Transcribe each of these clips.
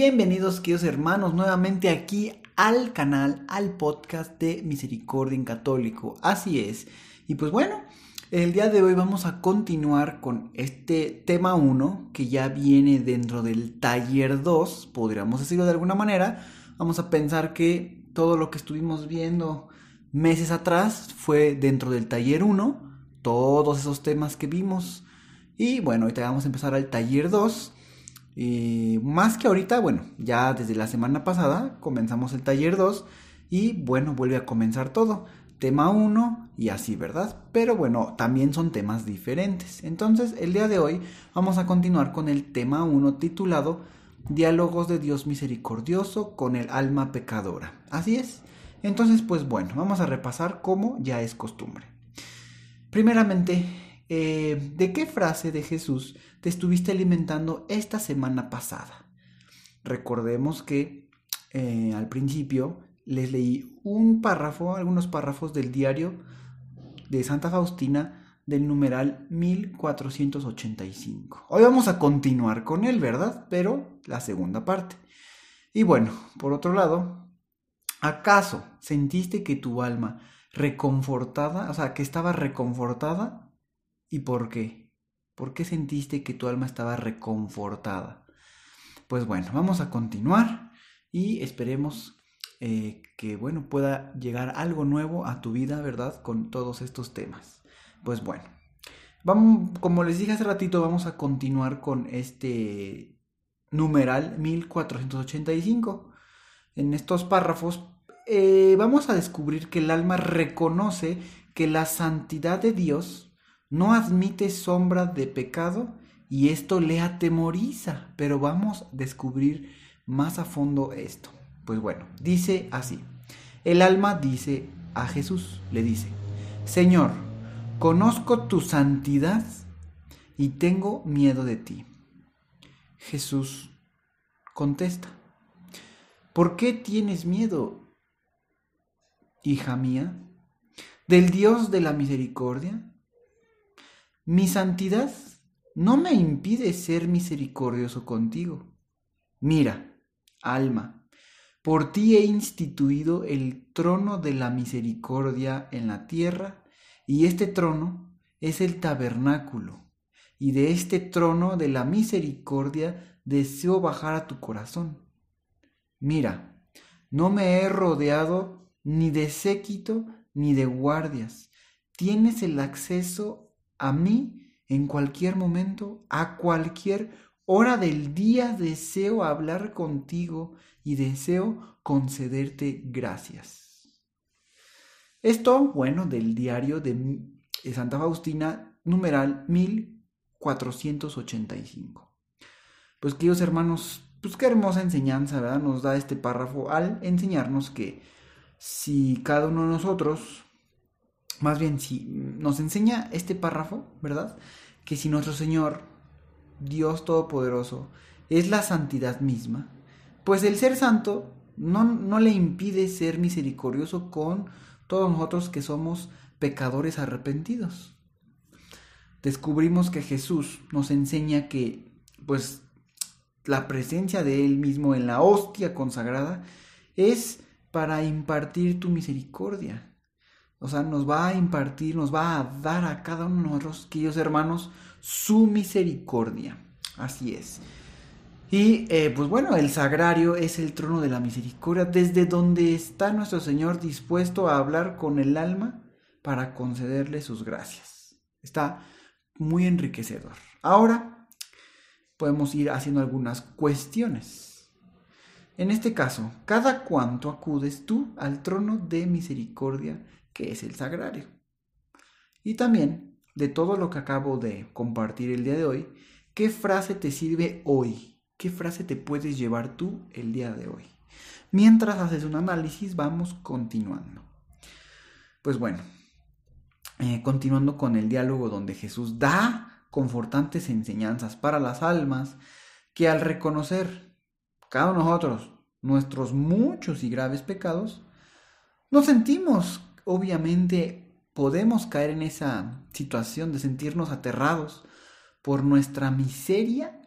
Bienvenidos queridos hermanos nuevamente aquí al canal, al podcast de Misericordia en Católico. Así es. Y pues bueno, el día de hoy vamos a continuar con este tema 1 que ya viene dentro del taller 2, podríamos decirlo de alguna manera. Vamos a pensar que todo lo que estuvimos viendo meses atrás fue dentro del taller 1, todos esos temas que vimos. Y bueno, ahorita vamos a empezar al taller 2 y más que ahorita, bueno, ya desde la semana pasada comenzamos el taller 2 y bueno, vuelve a comenzar todo. Tema 1 y así, ¿verdad? Pero bueno, también son temas diferentes. Entonces, el día de hoy vamos a continuar con el tema 1 titulado Diálogos de Dios misericordioso con el alma pecadora. Así es. Entonces, pues bueno, vamos a repasar como ya es costumbre. Primeramente, eh, ¿de qué frase de Jesús te estuviste alimentando esta semana pasada? Recordemos que eh, al principio les leí un párrafo, algunos párrafos del diario de Santa Faustina del numeral 1485. Hoy vamos a continuar con él, ¿verdad? Pero la segunda parte. Y bueno, por otro lado, ¿acaso sentiste que tu alma reconfortada, o sea, que estaba reconfortada ¿Y por qué? ¿Por qué sentiste que tu alma estaba reconfortada? Pues bueno, vamos a continuar y esperemos eh, que, bueno, pueda llegar algo nuevo a tu vida, ¿verdad? Con todos estos temas. Pues bueno, vamos, como les dije hace ratito, vamos a continuar con este numeral 1485. En estos párrafos eh, vamos a descubrir que el alma reconoce que la santidad de Dios no admite sombra de pecado y esto le atemoriza, pero vamos a descubrir más a fondo esto. Pues bueno, dice así, el alma dice a Jesús, le dice, Señor, conozco tu santidad y tengo miedo de ti. Jesús contesta, ¿por qué tienes miedo, hija mía, del Dios de la misericordia? Mi santidad no me impide ser misericordioso contigo. Mira, alma, por ti he instituido el trono de la misericordia en la tierra, y este trono es el tabernáculo, y de este trono de la misericordia deseo bajar a tu corazón. Mira, no me he rodeado ni de séquito ni de guardias. Tienes el acceso a mí en cualquier momento, a cualquier hora del día deseo hablar contigo y deseo concederte gracias. Esto, bueno, del diario de Santa Faustina, numeral 1485. Pues queridos hermanos, pues qué hermosa enseñanza, ¿verdad? Nos da este párrafo al enseñarnos que si cada uno de nosotros más bien si nos enseña este párrafo, ¿verdad? Que si nuestro Señor, Dios Todopoderoso, es la santidad misma, pues el ser santo no, no le impide ser misericordioso con todos nosotros que somos pecadores arrepentidos. Descubrimos que Jesús nos enseña que, pues, la presencia de Él mismo en la hostia consagrada es para impartir tu misericordia, o sea, nos va a impartir, nos va a dar a cada uno de nosotros, queridos hermanos, su misericordia. Así es. Y eh, pues bueno, el sagrario es el trono de la misericordia, desde donde está nuestro Señor dispuesto a hablar con el alma para concederle sus gracias. Está muy enriquecedor. Ahora podemos ir haciendo algunas cuestiones. En este caso, ¿cada cuánto acudes tú al trono de misericordia que es el sagrario. Y también, de todo lo que acabo de compartir el día de hoy, ¿qué frase te sirve hoy? ¿Qué frase te puedes llevar tú el día de hoy? Mientras haces un análisis, vamos continuando. Pues bueno, eh, continuando con el diálogo donde Jesús da confortantes enseñanzas para las almas que al reconocer cada uno de nosotros nuestros muchos y graves pecados, nos sentimos, obviamente, podemos caer en esa situación de sentirnos aterrados por nuestra miseria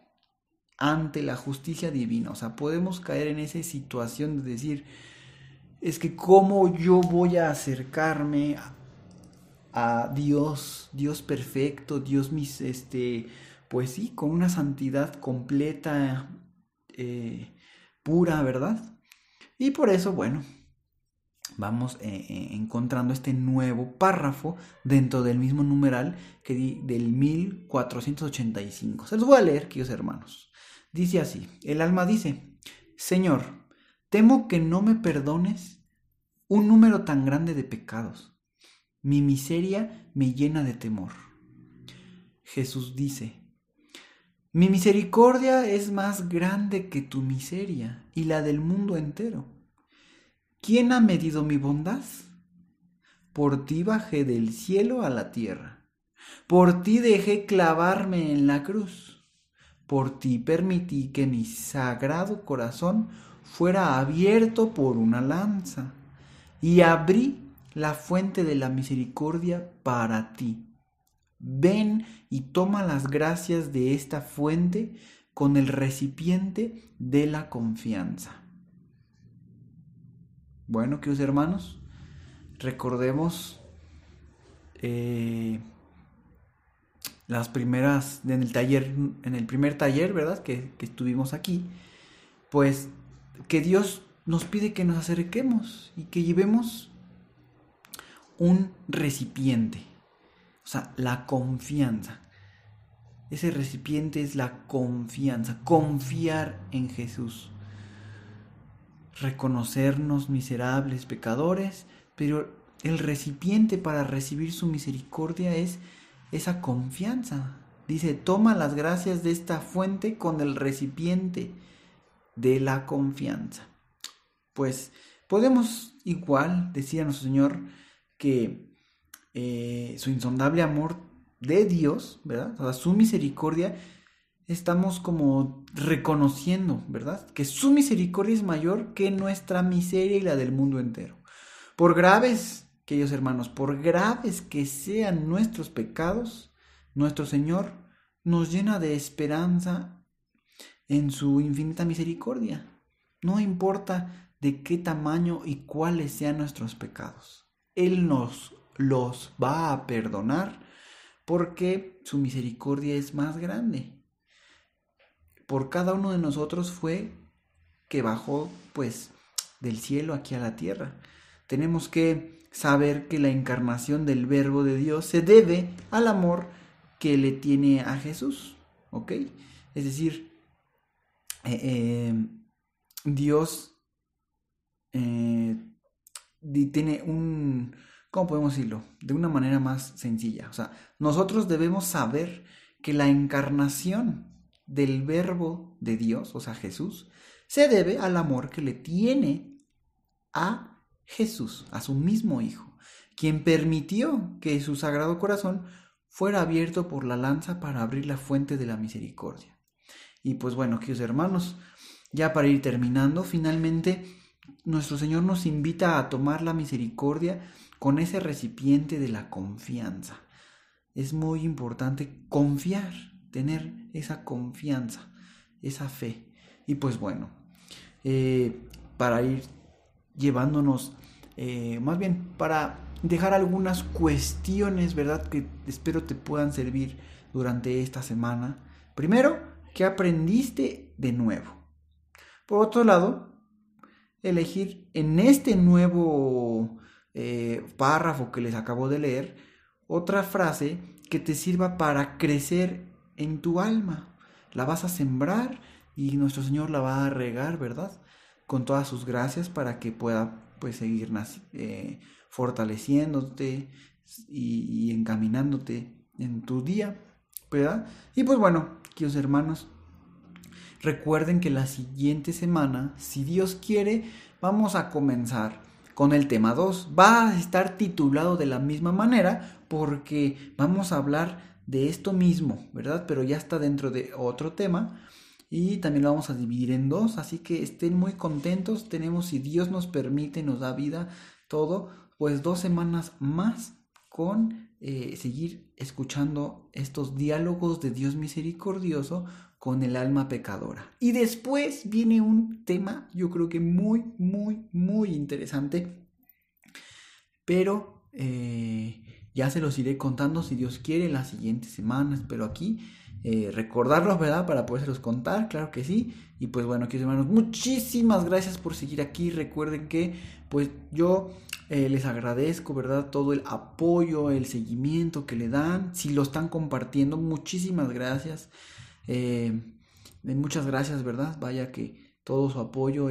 ante la justicia divina. O sea, podemos caer en esa situación de decir, es que cómo yo voy a acercarme a, Dios, Dios perfecto, Dios mis, este, pues sí, con una santidad completa, eh, pura, ¿verdad? Y por eso, bueno, vamos eh, eh, encontrando este nuevo párrafo dentro del mismo numeral que di, del 1485. Se los voy a leer, queridos hermanos. Dice así, el alma dice, Señor, temo que no me perdones un número tan grande de pecados. Mi miseria me llena de temor. Jesús dice, mi misericordia es más grande que tu miseria y la del mundo entero. ¿Quién ha medido mi bondad? Por ti bajé del cielo a la tierra. Por ti dejé clavarme en la cruz. Por ti permití que mi sagrado corazón fuera abierto por una lanza. Y abrí la fuente de la misericordia para ti. Ven y toma las gracias de esta fuente con el recipiente de la confianza. Bueno, queridos hermanos, recordemos eh, las primeras, en el taller, en el primer taller, ¿verdad? Que, que estuvimos aquí, pues que Dios nos pide que nos acerquemos y que llevemos un recipiente, o sea, la confianza. Ese recipiente es la confianza, confiar en Jesús reconocernos miserables pecadores, pero el recipiente para recibir su misericordia es esa confianza. Dice, toma las gracias de esta fuente con el recipiente de la confianza. Pues podemos igual decir a nuestro Señor que eh, su insondable amor de Dios, ¿verdad? O su misericordia estamos como reconociendo, ¿verdad? Que su misericordia es mayor que nuestra miseria y la del mundo entero. Por graves, queridos hermanos, por graves que sean nuestros pecados, nuestro Señor nos llena de esperanza en su infinita misericordia. No importa de qué tamaño y cuáles sean nuestros pecados. Él nos los va a perdonar porque su misericordia es más grande por cada uno de nosotros fue que bajó pues del cielo aquí a la tierra. Tenemos que saber que la encarnación del verbo de Dios se debe al amor que le tiene a Jesús, ¿ok? Es decir, eh, em, Dios eh, tiene un, ¿cómo podemos decirlo? De una manera más sencilla. O sea, nosotros debemos saber que la encarnación del verbo de Dios, o sea, Jesús, se debe al amor que le tiene a Jesús, a su mismo Hijo, quien permitió que su sagrado corazón fuera abierto por la lanza para abrir la fuente de la misericordia. Y pues bueno, queridos hermanos, ya para ir terminando, finalmente nuestro Señor nos invita a tomar la misericordia con ese recipiente de la confianza. Es muy importante confiar tener esa confianza, esa fe. Y pues bueno, eh, para ir llevándonos, eh, más bien para dejar algunas cuestiones, ¿verdad? Que espero te puedan servir durante esta semana. Primero, ¿qué aprendiste de nuevo? Por otro lado, elegir en este nuevo eh, párrafo que les acabo de leer, otra frase que te sirva para crecer en tu alma. La vas a sembrar y nuestro Señor la va a regar, ¿verdad? Con todas sus gracias para que pueda pues seguir eh, fortaleciéndote y, encaminándote en tu día, ¿verdad? Y pues bueno, queridos hermanos, recuerden que la siguiente semana, si Dios quiere, vamos a comenzar con el tema 2. Va a estar titulado de la misma manera porque vamos a hablar de esto mismo, ¿verdad? Pero ya está dentro de otro tema y también lo vamos a dividir en dos, así que estén muy contentos. Tenemos, si Dios nos permite, nos da vida, todo, pues dos semanas más con eh, seguir escuchando estos diálogos de Dios misericordioso con el alma pecadora. Y después viene un tema, yo creo que muy, muy, muy interesante, pero eh, ya se los iré contando si Dios quiere las siguientes semanas, pero aquí eh, recordarlos, ¿verdad? Para podérselos contar, claro que sí. Y pues bueno, queridos hermanos, muchísimas gracias por seguir aquí. Recuerden que pues yo eh, les agradezco, ¿verdad? Todo el apoyo, el seguimiento que le dan. Si lo están compartiendo, muchísimas gracias. Eh, muchas gracias, ¿verdad? Vaya que todo su apoyo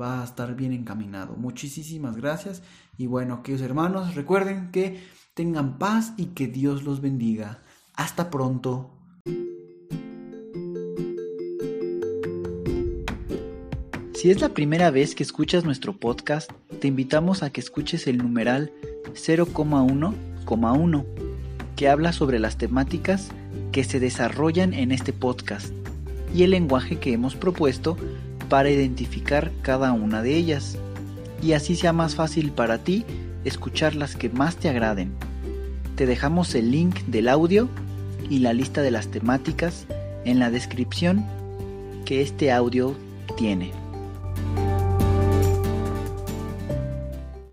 va a estar bien encaminado. Muchísimas gracias. Y bueno, queridos hermanos, recuerden que tengan paz y que Dios los bendiga. Hasta pronto. Si es la primera vez que escuchas nuestro podcast, te invitamos a que escuches el numeral 0,1,1, que habla sobre las temáticas que se desarrollan en este podcast y el lenguaje que hemos propuesto para identificar cada una de ellas, y así sea más fácil para ti escuchar las que más te agraden. Te dejamos el link del audio y la lista de las temáticas en la descripción que este audio tiene.